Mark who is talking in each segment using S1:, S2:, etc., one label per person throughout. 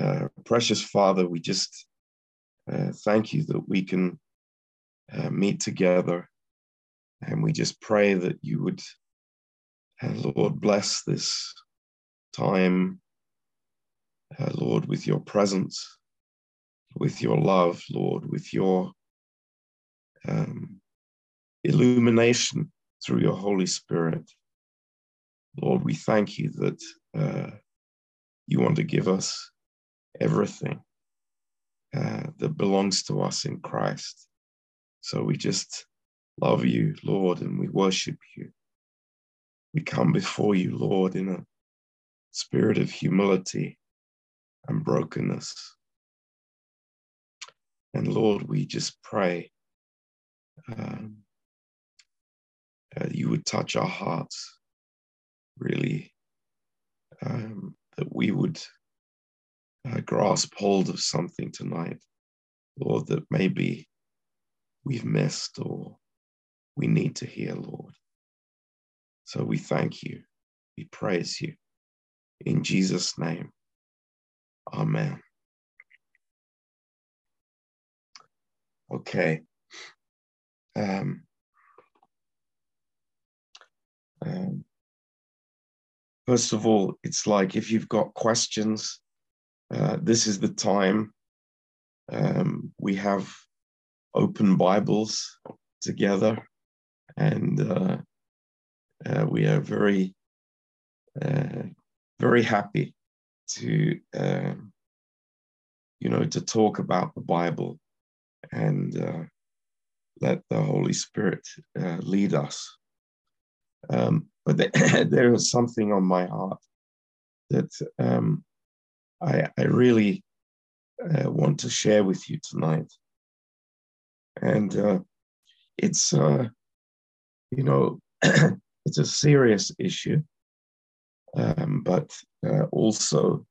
S1: Uh, precious Father, we just uh, thank you that we can uh, meet together. And we just pray that you would, uh, Lord, bless this time, uh, Lord, with your presence, with your love, Lord, with your um, illumination through your Holy Spirit. Lord, we thank you that uh, you want to give us everything uh, that belongs to us in Christ. So we just love you, Lord, and we worship you. We come before you, Lord, in a spirit of humility and brokenness. And Lord, we just pray um, you would touch our hearts, really, um, that we would uh, grasp hold of something tonight, Lord, that maybe we've missed or we need to hear, Lord. So we thank you. We praise you. In Jesus' name, Amen. Okay. Um, um, first of all, it's like if you've got questions, uh, this is the time. Um, we have open Bibles together, and uh, uh, we are very, uh, very happy to, um, you know, to talk about the Bible and uh, let the Holy Spirit lead us. Um, but there is something on my heart that um, I, I, really uh, want to share with you tonight. And uh, it's, uh, you know, it's a serious issue, um, but uh, also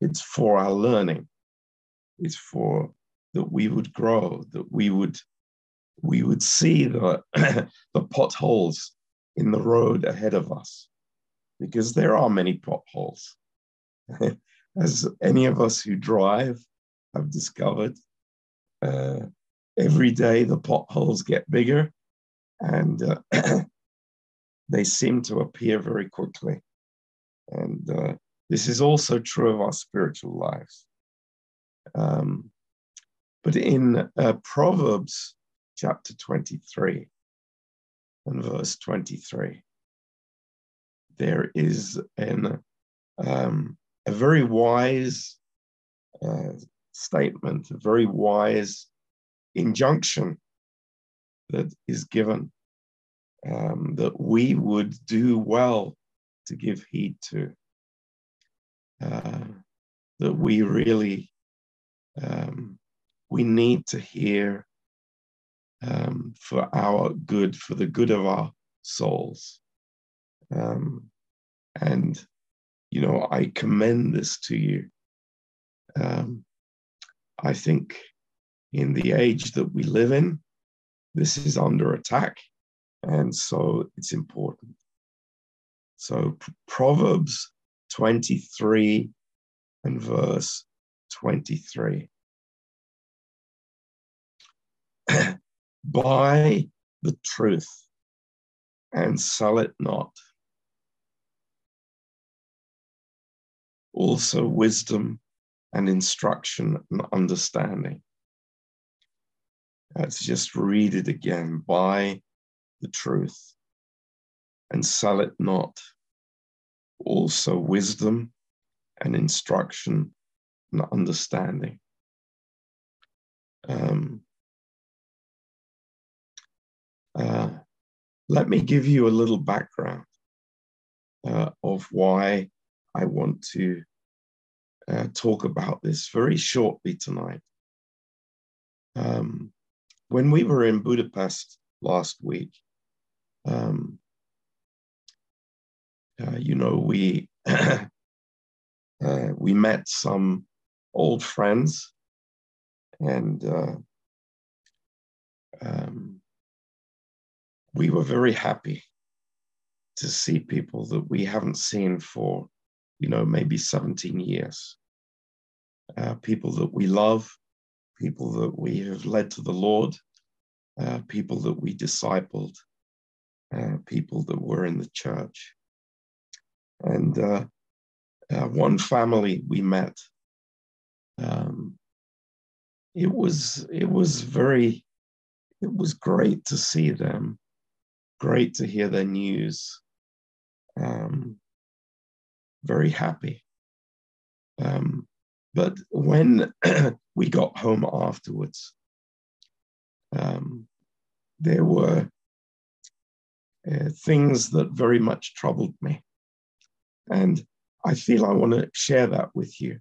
S1: it's for our learning. It's for that we would grow, that we would we would see the the potholes in the road ahead of us, because there are many potholes. As any of us who drive have discovered, uh, every day the potholes get bigger and uh, they seem to appear very quickly. And uh, this is also true of our spiritual lives. Um, but in uh, Proverbs chapter 23 and verse 23, there is an, um, a very wise uh, statement, a very wise injunction that is given um, that we would do well to give heed to. Uh, that we really um, we need to hear um, for our good, for the good of our souls. Um, and you know, I commend this to you. Um, I think in the age that we live in, this is under attack. And so it's important. So Proverbs 23 and verse 23. Buy the truth and sell it not. Also, wisdom and instruction and understanding. Let's just read it again. Buy the truth and sell it not. Also, wisdom and instruction and understanding. Um, uh, let me give you a little background uh, of why I want to uh, talk about this very shortly tonight. Um, when we were in Budapest last week, um, uh, you know, we uh, we met some old friends, and uh, um, we were very happy to see people that we haven't seen for, you know, maybe 17 years. uh, people that we love, people that we have led to the Lord, uh, people that we discipled, uh, people that were in the church. And uh, uh, one family we met, um, it was it was very it was great to see them, great to hear their news. Um, very happy. Um, but when we got home afterwards, um, there were uh, things that very much troubled me. And I feel I want to share that with you.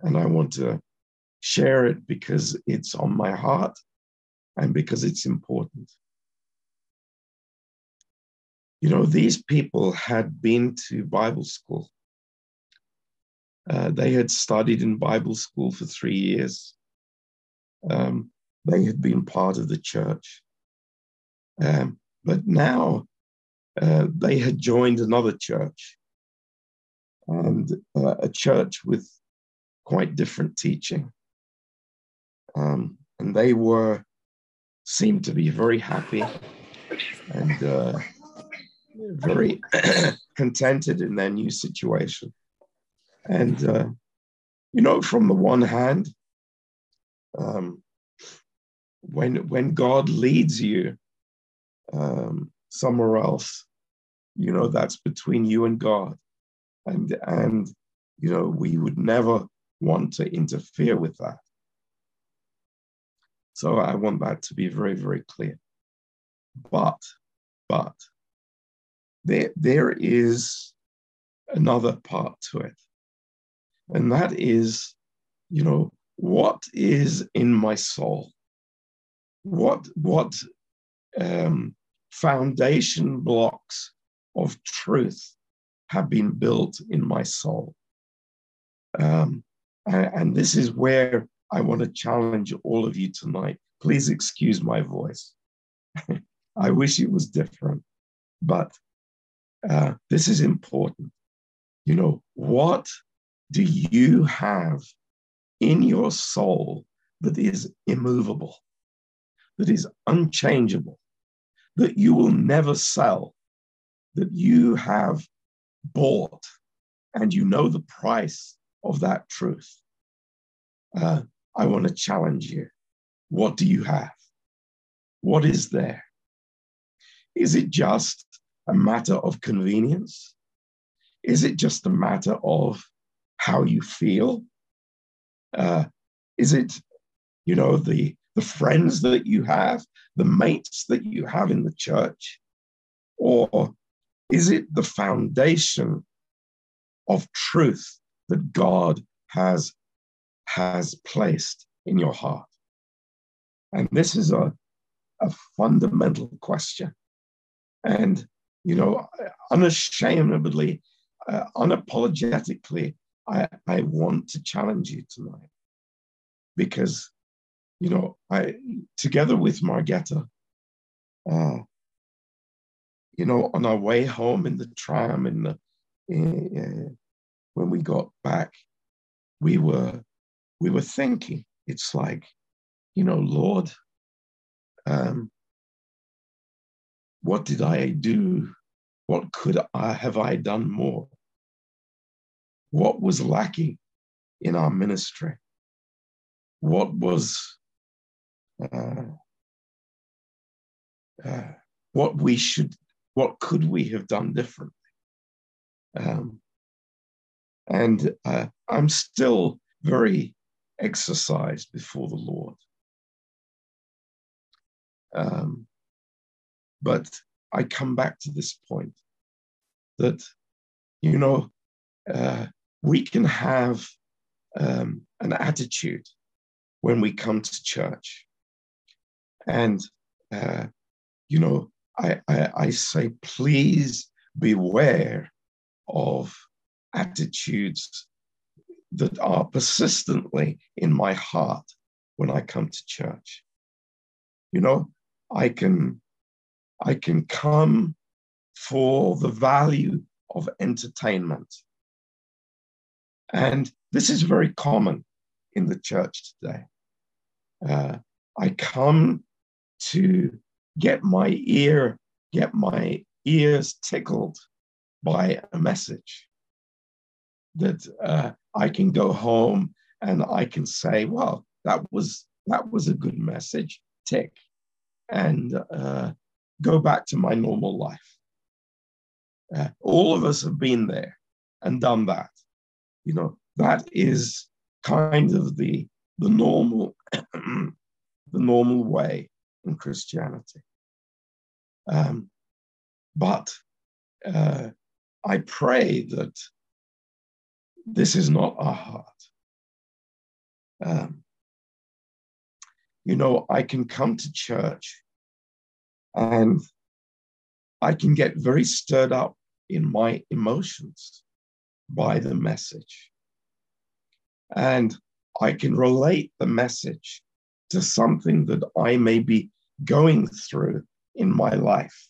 S1: And I want to share it because it's on my heart and because it's important. You know, these people had been to Bible school. Uh, they had studied in Bible school for three years. Um, they had been part of the church. Um, but now uh, they had joined another church and uh, a church with quite different teaching. Um, and they were, seemed to be very happy and uh, very contented in their new situation. And, uh, you know, from the one hand, um, when, when God leads you um, somewhere else, you know, that's between you and God. And, and, you know, we would never want to interfere with that. So I want that to be very, very clear. But, but, there, there is another part to it. And that is, you know, what is in my soul? What, what um, foundation blocks of truth have been built in my soul? Um, and, this is where I want to challenge all of you tonight. Please excuse my voice. I wish it was different, but uh, this is important. You know, what do you have in your soul that is immovable, that is unchangeable, that you will never sell, that you have bought and you know the price of that truth? Uh, I want to challenge you. What do you have? What is there? Is it just a matter of convenience? Is it just a matter of how you feel? Uh, is it, you know, the the friends that you have, the mates that you have in the church, or is it the foundation of truth that God has has placed in your heart? And this is a, a fundamental question. And, you know, unashamedly, uh, unapologetically, I, I want to challenge you tonight because, you know, I, together with Margetta, uh, you know, on our way home in the tram, in the, uh, when we got back, we were we were thinking, it's like, you know, Lord, um, what did I do? What could I have I done more? What was lacking in our ministry? What was uh, uh, what we should, what could we have done differently? Um, and uh, I'm still very exercised before the Lord. Um, but I come back to this point that, you know, uh, we can have um, an attitude when we come to church. And, uh, you know, I, I, I say, please beware of attitudes that are persistently in my heart when I come to church. You know, I can I can come for the value of entertainment. And this is very common in the church today. Uh, I come to get my ear, get my ears tickled by a message that uh, I can go home and I can say, well, that was that was a good message, tick, and uh, go back to my normal life. Uh, all of us have been there and done that. You know, that is kind of the the normal the normal way in Christianity. Um, but uh, I pray that this is not our heart. Um, you know, I can come to church and I can get very stirred up in my emotions by the message. And I can relate the message to something that I may be going through in my life.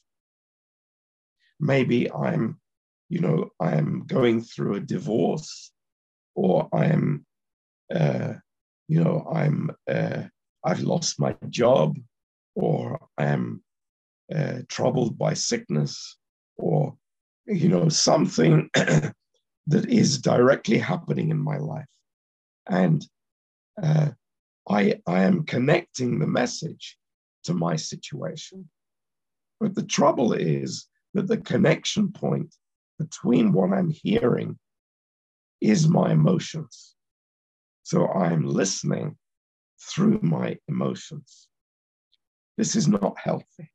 S1: Maybe I'm, you know, I'm going through a divorce, or I'm, uh, you know, I'm, uh, I've lost my job, or I'm uh, troubled by sickness, or, you know, something that is directly happening in my life. And uh, I, I am connecting the message to my situation. But the trouble is that the connection point between what I'm hearing is my emotions. So I'm listening through my emotions. This is not healthy.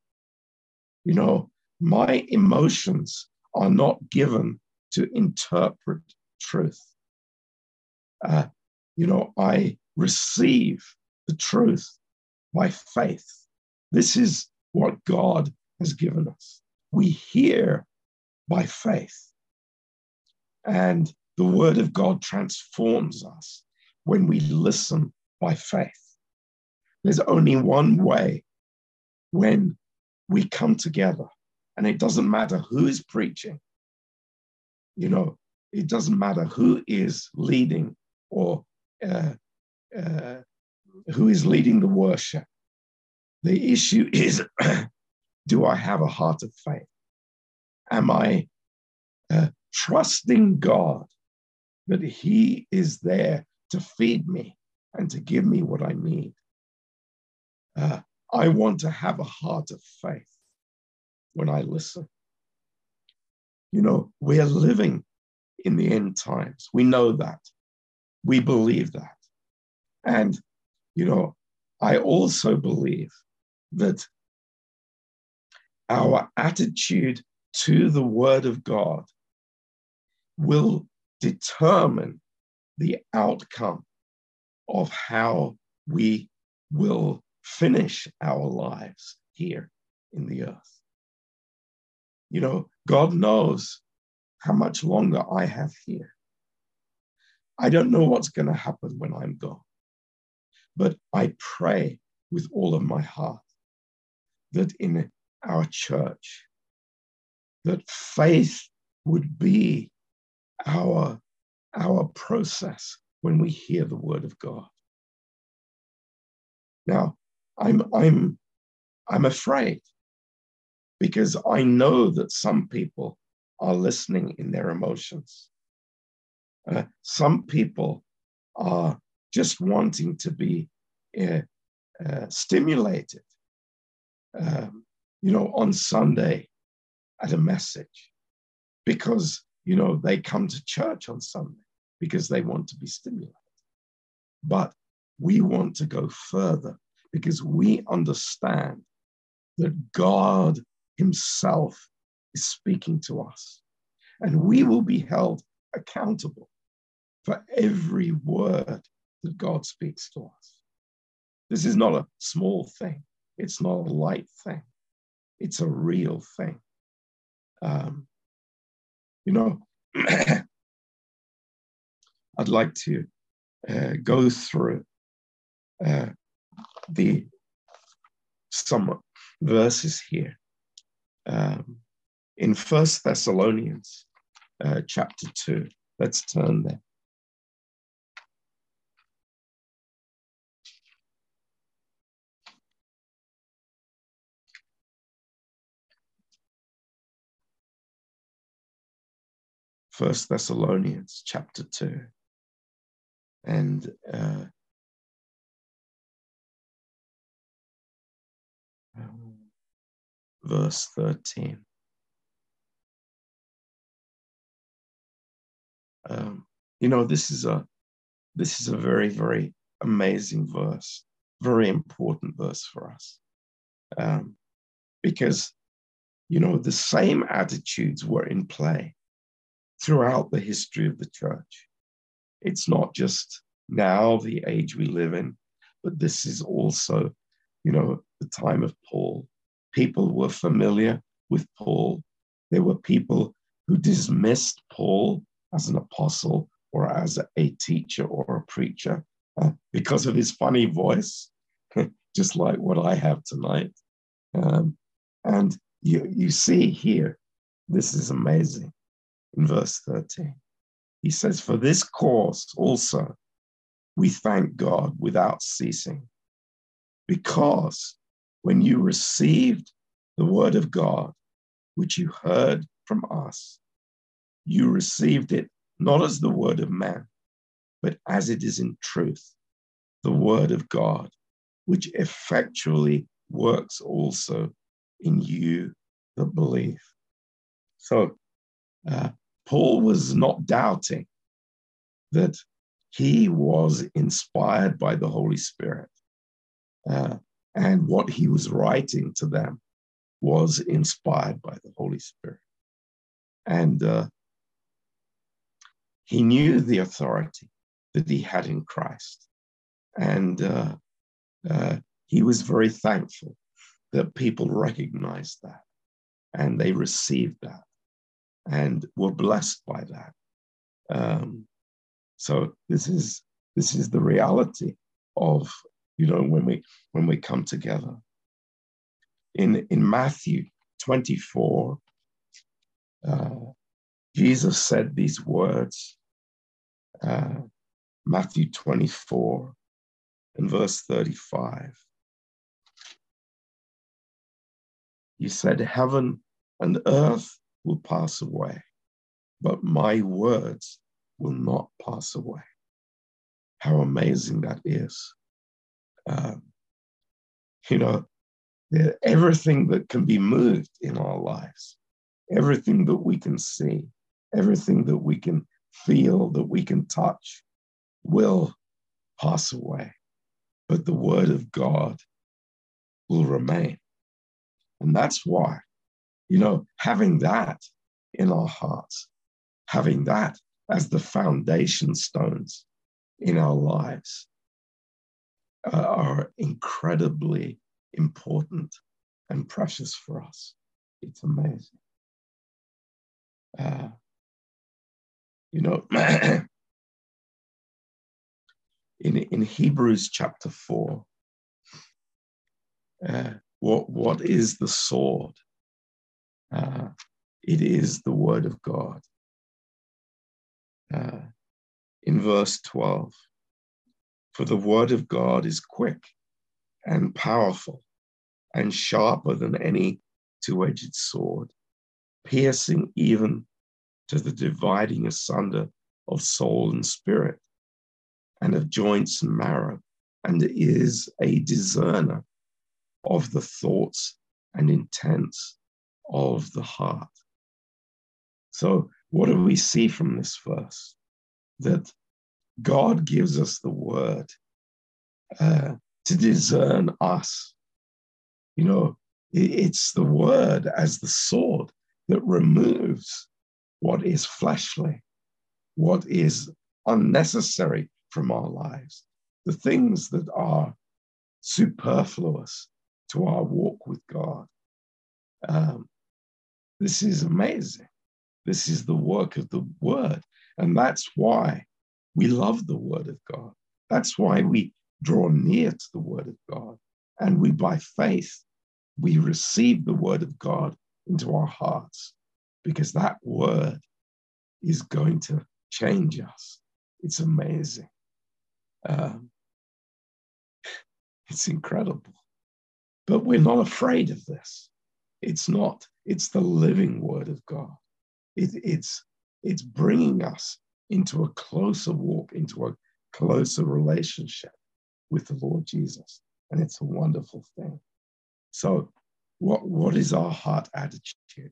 S1: You know, my emotions are not given to interpret truth. Uh, you know, I receive the truth by faith. This is what God has given us. We hear by faith. And the word of God transforms us when we listen by faith. There's only one way when we come together, and it doesn't matter who is preaching, you know, it doesn't matter who is leading or uh, uh, who is leading the worship. The issue is do I have a heart of faith? Am I uh, trusting God that He is there to feed me and to give me what I need? Uh, I want to have a heart of faith when I listen. You know, we are living in the end times. We know that. We believe that. And, you know, I also believe that our attitude to the Word of God will determine the outcome of how we will finish our lives here in the earth. You know, God knows how much longer I have here. I don't know what's going to happen when I'm gone. But I pray with all of my heart that in our church, that faith would be our, our process when we hear the word of God. Now, I'm, I'm, I'm afraid because I know that some people are listening in their emotions. Uh, some people are just wanting to be uh, uh, stimulated, um, you know, on Sunday at a message because, you know, they come to church on Sunday because they want to be stimulated. But we want to go further because we understand that God Himself is speaking to us. And we will be held accountable for every word that God speaks to us. This is not a small thing, it's not a light thing, it's a real thing. Um, you know, I'd like to uh, go through uh, the some verses here um, in First Thessalonians uh, chapter 2. Let's turn there. First Thessalonians chapter 2. And uh, verse 13. Um, you know, this is a this is a very, very amazing verse, very important verse for us. Um, because, you know, the same attitudes were in play throughout the history of the church. It's not just now, the age we live in, but this is also, you know, the time of Paul. People were familiar with Paul. There were people who dismissed Paul as an apostle or as a teacher or a preacher uh, because of his funny voice, just like what I have tonight. Um, and you, you see here, this is amazing in verse 13. He says, For this cause also we thank God without ceasing, because when you received the word of God, which you heard from us, you received it not as the word of man, but as it is in truth, the word of God, which effectually works also in you that believe. So uh, Paul was not doubting that he was inspired by the Holy Spirit. Uh, and what he was writing to them was inspired by the Holy Spirit. And uh, he knew the authority that he had in Christ. And uh, uh, he was very thankful that people recognized that and they received that and were blessed by that. Um, so this is this is the reality of you know when we when we come together. In in Matthew 24, uh, Jesus said these words. Uh, Matthew 24 and verse 35. He said, Heaven and earth will pass away, but my words will not pass away. How amazing that is. Um, you know, everything that can be moved in our lives, everything that we can see, everything that we can feel, that we can touch, will pass away. But the word of God will remain. And that's why, you know, having that in our hearts, having that as the foundation stones in our lives are incredibly important and precious for us. It's amazing. Uh, you know, in, in Hebrews chapter 4, uh, what, what is the sword? Uh, it is the word of God. Uh, in verse 12, for the word of God is quick and powerful and sharper than any two edged sword, piercing even to the dividing asunder of soul and spirit and of joints and marrow, and is a discerner of the thoughts and intents of the heart. So, what do we see from this verse? That God gives us the word uh, to discern us. You know, it's the word as the sword that removes what is fleshly, what is unnecessary from our lives, the things that are superfluous to our walk with God. Um, this is amazing. This is the work of the Word. And that's why we love the Word of God. That's why we draw near to the Word of God. And we, by faith, we receive the Word of God into our hearts because that Word is going to change us. It's amazing. Um, it's incredible. But we're not afraid of this. It's not, it's the living word of God. It, it's it's bringing us into a closer walk, into a closer relationship with the Lord Jesus. And it's a wonderful thing. So, what, what is our heart attitude?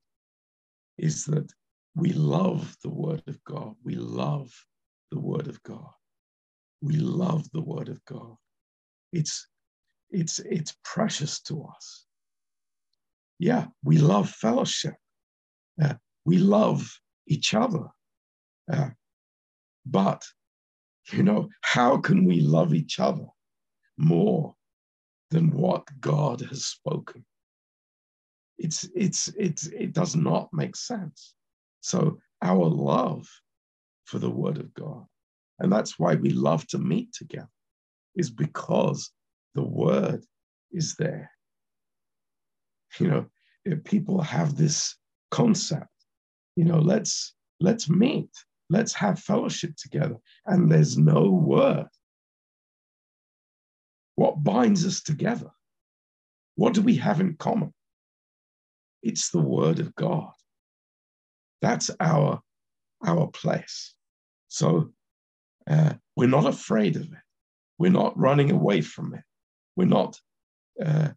S1: Is that we love the Word of God. We love the Word of God. We love the Word of God. It's, it's, it's precious to us. Yeah, we love fellowship. Uh, we love each other. Uh, but, you know, how can we love each other more than what God has spoken? It's, it's, it's, it does not make sense. So, our love for the Word of God, and that's why we love to meet together, is because the Word is there. You know, if people have this concept, you know, let's let's meet, let's have fellowship together, and there's no word. What binds us together? What do we have in common? It's the word of God. That's our our place. So uh, we're not afraid of it. We're not running away from it. We're not uh,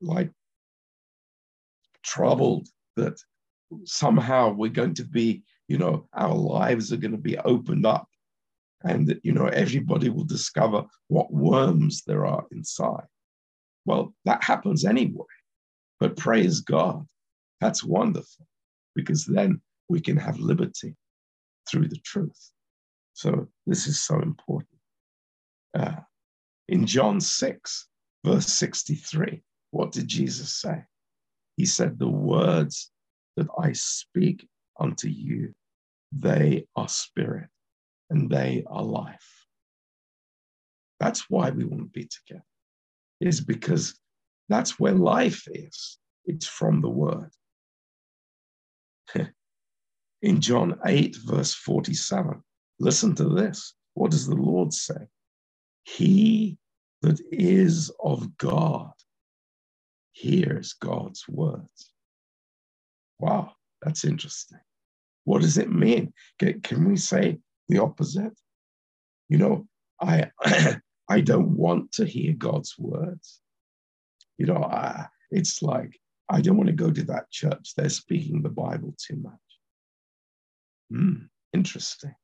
S1: like troubled that somehow we're going to be, you know, our lives are going to be opened up and that, you know, everybody will discover what worms there are inside. Well, that happens anyway. But praise God, that's wonderful because then we can have liberty through the truth. So this is so important. Uh, in John 6, verse 63, what did Jesus say? He said, The words that I speak unto you, they are spirit and they are life. That's why we want to be together, is because that's where life is. It's from the word. In John 8, verse 47, listen to this. What does the Lord say? He that is of God hears God's words. Wow, that's interesting. What does it mean? Can, we say the opposite? You know, I I don't want to hear God's words. You know, I, it's like I don't want to go to that church. They're speaking the Bible too much. Hmm, interesting.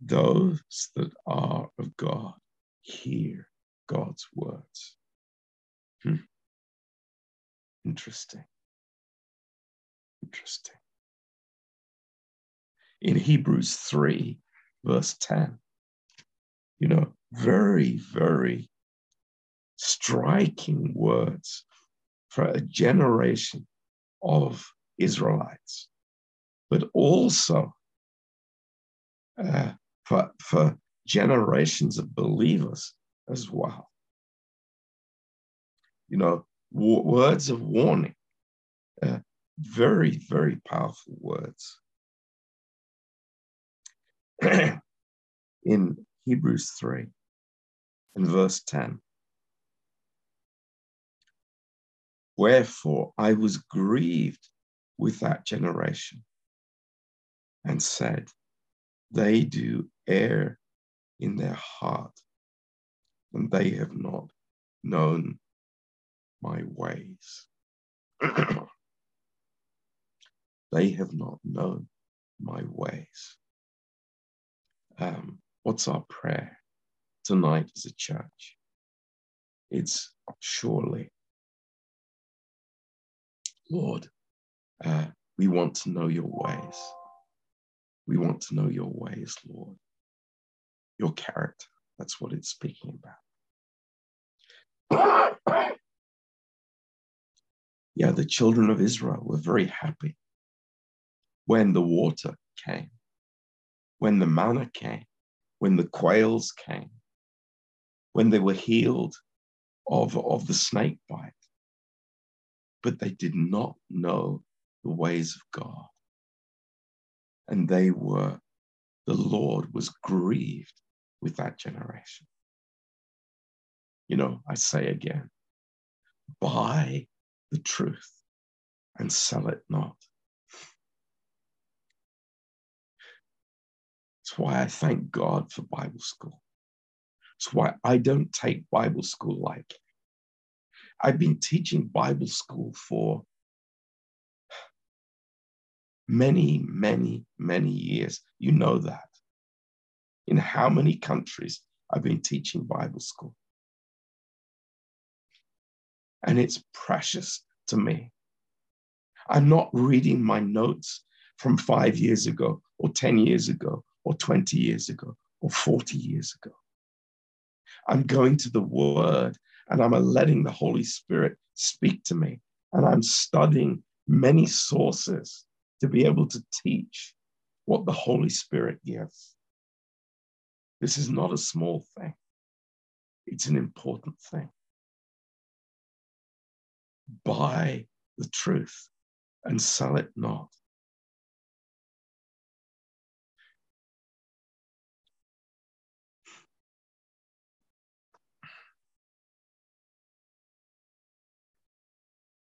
S1: Those that are of God hear God's words. Hmm. Interesting. Interesting. In Hebrews 3, verse 10, you know, very, very striking words for a generation of Israelites, but also uh, for, for generations of believers as well. You know, words of warning, uh, very, very powerful words. In Hebrews 3, in verse 10. Wherefore I was grieved with that generation and said, They do err in their heart, and they have not known my ways. they have not known my ways. Um, what's our prayer tonight as a church? It's surely, Lord, uh, we want to know your ways. We want to know your ways, Lord. Your character. That's what it's speaking about. yeah, the children of Israel were very happy when the water came, when the manna came, when the quails came, when they were healed of, of the snake bite. But they did not know the ways of God. And they were, the Lord was grieved with that generation. You know, I say again, buy the truth and sell it not. It's why I thank God for Bible school. It's why I don't take Bible school lightly. I've been teaching Bible school for many, many, many years. You know that. In how many countries I've been teaching Bible school. And it's precious to me. I'm not reading my notes from five years ago, or 10 years ago, or 20 years ago, or 40 years ago. I'm going to the Word and I'm letting the Holy Spirit speak to me. And I'm studying many sources to be able to teach what the Holy Spirit gives. This is not a small thing, it's an important thing. Buy the truth and sell it not.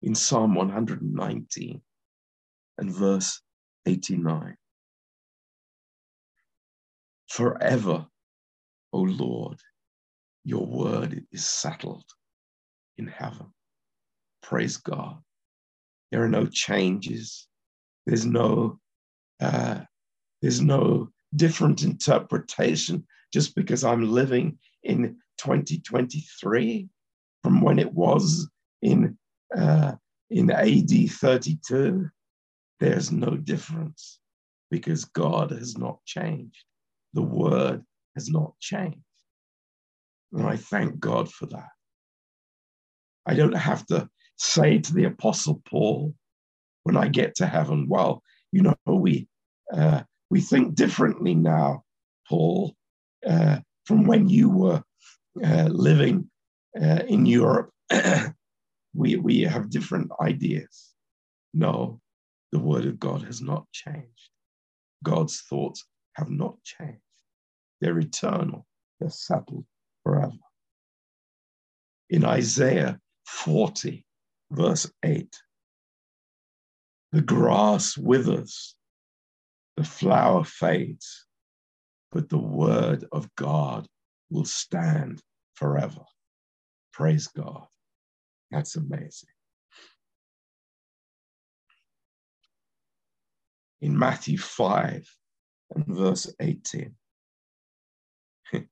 S1: In Psalm 119 and verse 89. Forever, O Lord, your word is settled in heaven. Praise God. There are no changes. There's no uh, there's no different interpretation just because I'm living in 2023 from when it was in uh, in AD 32, there's no difference because God has not changed. The word has not changed. And I thank God for that. I don't have to say to the Apostle Paul when I get to heaven, well, you know, we, uh, we think differently now, Paul, uh, from when you were uh, living uh, in Europe. we, we have different ideas. No, the word of God has not changed. God's thoughts have not changed. They're eternal, they're settled forever. In Isaiah 40, verse 8, the grass withers, the flower fades, but the word of God will stand forever. Praise God. That's amazing. In Matthew 5 and verse 18,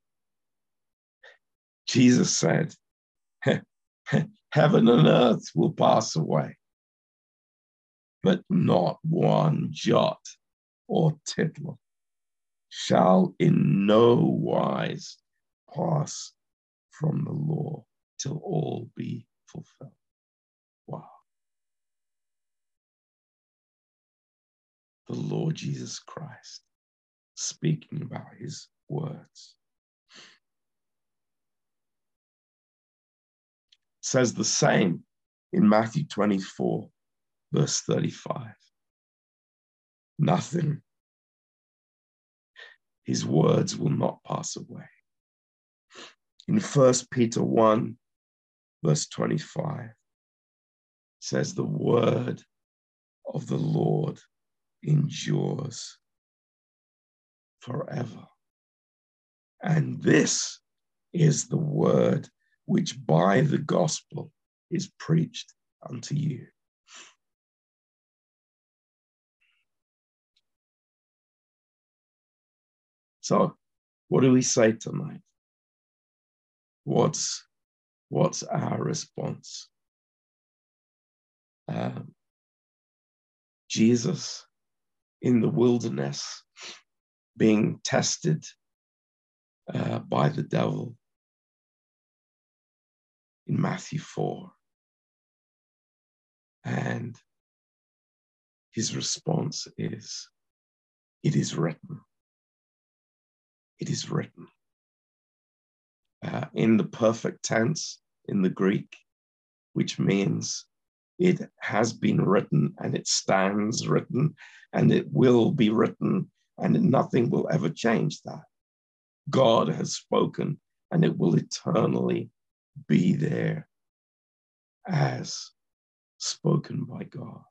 S1: Jesus said, Heaven and earth will pass away, but not one jot or tittle shall in no wise pass from the law till all be fulfilled. Wow. The Lord Jesus Christ speaking about his words. Says the same in Matthew 24, verse 35. Nothing, his words will not pass away. In 1 Peter 1, verse 25 says, The word of the Lord endures forever. And this is the word which by the gospel is preached unto you. So, what do we say tonight? What's what's our response? Um, Jesus in the wilderness being tested uh, by the devil in Matthew 4. And his response is, It is written. It is written. Uh, in the perfect tense, in the Greek, which means it has been written and it stands written and it will be written and nothing will ever change that. God has spoken and it will eternally be there as spoken by God.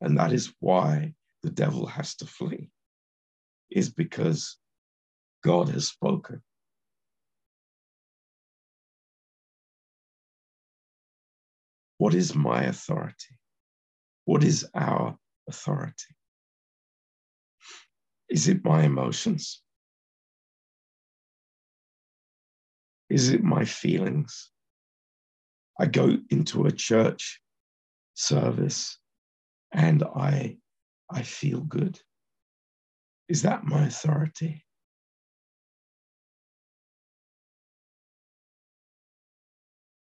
S1: And that is why the devil has to flee is because God has spoken. What is my authority? What is our authority? Is it my emotions? Is it my feelings? I go into a church service and I, I feel good. Is that my authority?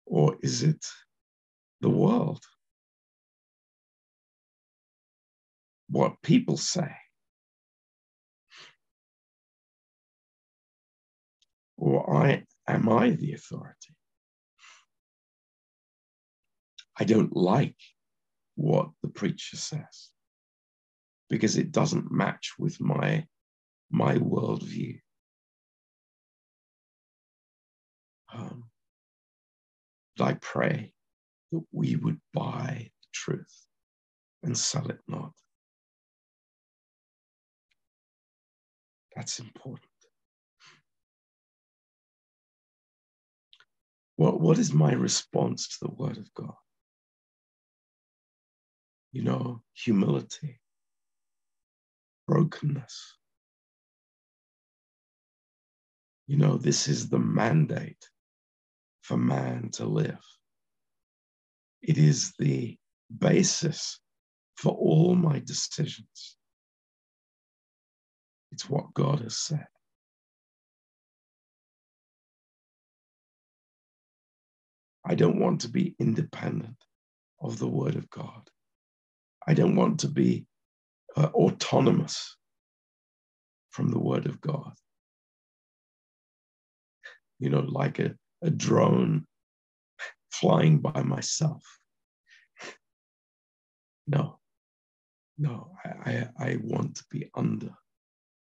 S1: Or is it the world? What people say? Or I am I the authority? I don't like what the preacher says because it doesn't match with my my worldview. Um, I pray that we would buy the truth and sell it not. That's important. What, what is my response to the word of God? You know, humility, brokenness. You know, this is the mandate for man to live. It is the basis for all my decisions. It's what God has said. I don't want to be independent of the Word of God. I don't want to be uh, autonomous from the Word of God. You know, like a, a drone flying by myself. No, no, I, I, I want to be under,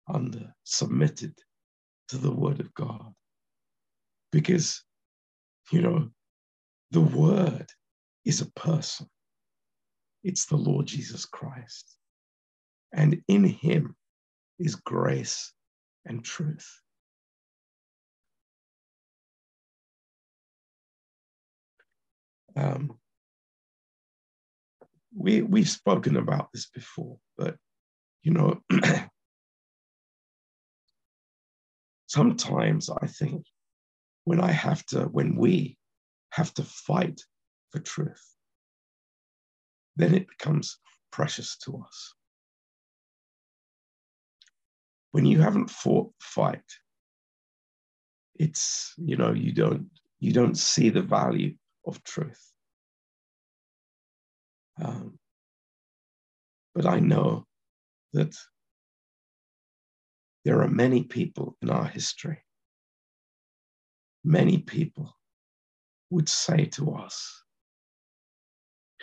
S1: under, submitted to the Word of God. Because, you know, the Word is a person, it's the Lord Jesus Christ. And in Him is grace and truth. Um, we we've spoken about this before, but you know, sometimes I think when I have to, when we have to fight for truth, then it becomes precious to us. When you haven't fought fight, it's you know you don't you don't see the value of truth. Um, but I know that there are many people in our history, many people would say to us,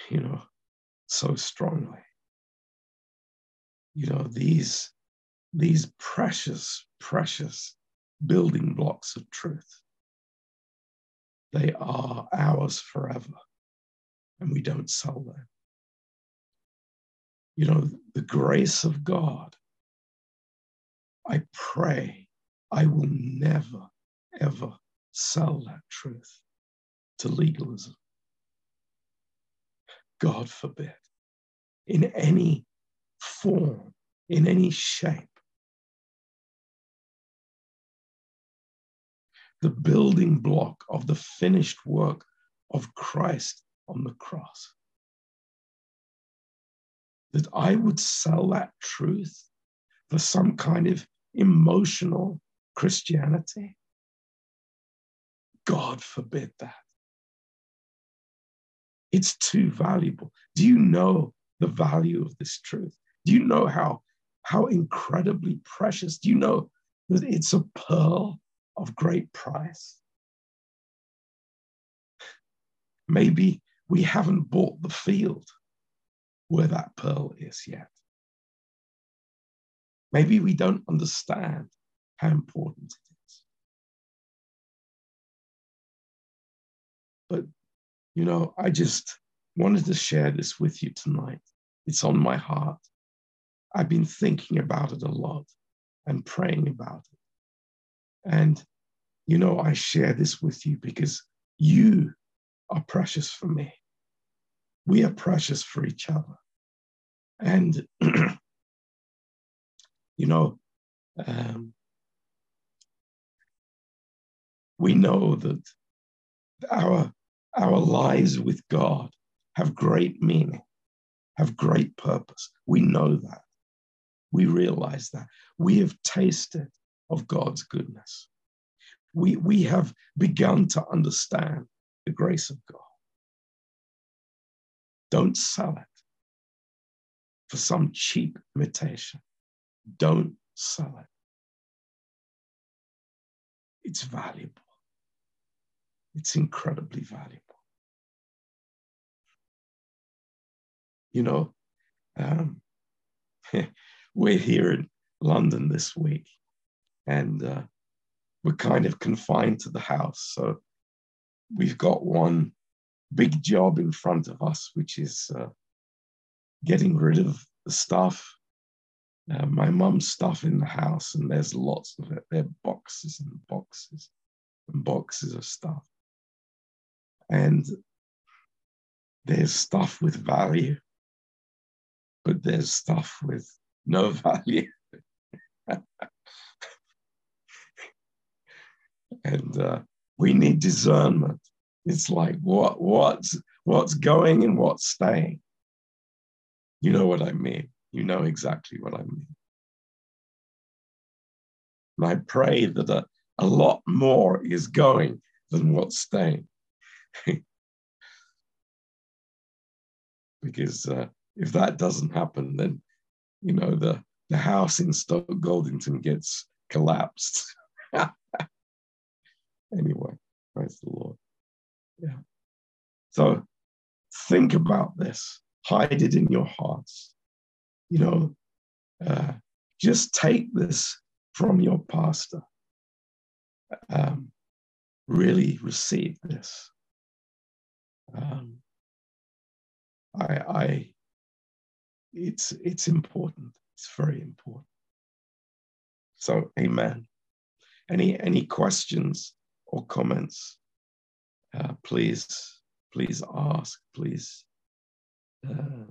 S1: you know, so strongly, you know, these, these precious, precious building blocks of truth, they are ours forever, and we don't sell them. You know, the grace of God, I pray I will never, ever sell that truth to legalism. God forbid, in any form, in any shape. The building block of the finished work of Christ on the cross. That I would sell that truth for some kind of emotional Christianity. God forbid that. It's too valuable. Do you know the value of this truth? Do you know how, how incredibly precious? Do you know that it's a pearl of great price? Maybe we haven't bought the field where that pearl is yet. Maybe we don't understand how important it is. But you know, I just wanted to share this with you tonight. It's on my heart. I've been thinking about it a lot and praying about it. And, you know, I share this with you because you are precious for me. We are precious for each other. And, you know, um, we know that our, our lives with God have great meaning, have great purpose. We know that. We realize that. We have tasted of God's goodness. We, we have begun to understand the grace of God. Don't sell it for some cheap imitation. Don't sell it. It's valuable. It's incredibly valuable. You know, um, we're here in London this week, and uh, we're kind of confined to the house. So we've got one big job in front of us, which is uh, getting rid of the stuff. Uh, my mum's stuff in the house, and there's lots of it. There are boxes and boxes and boxes of stuff. And there's stuff with value, but there's stuff with no value. and uh, we need discernment. It's like what what's what's going and what's staying. You know what I mean. You know exactly what I mean. And I pray that a, a lot more is going than what's staying. because uh, if that doesn't happen, then you know the the house in Stoke Goldington gets collapsed. anyway, praise the Lord. Yeah. So think about this. Hide it in your hearts. You know, uh, just take this from your pastor. Um, really receive this. Um, I, I, it's it's important. It's very important. So, Amen. Any any questions or comments? Uh, please please ask. Please uh,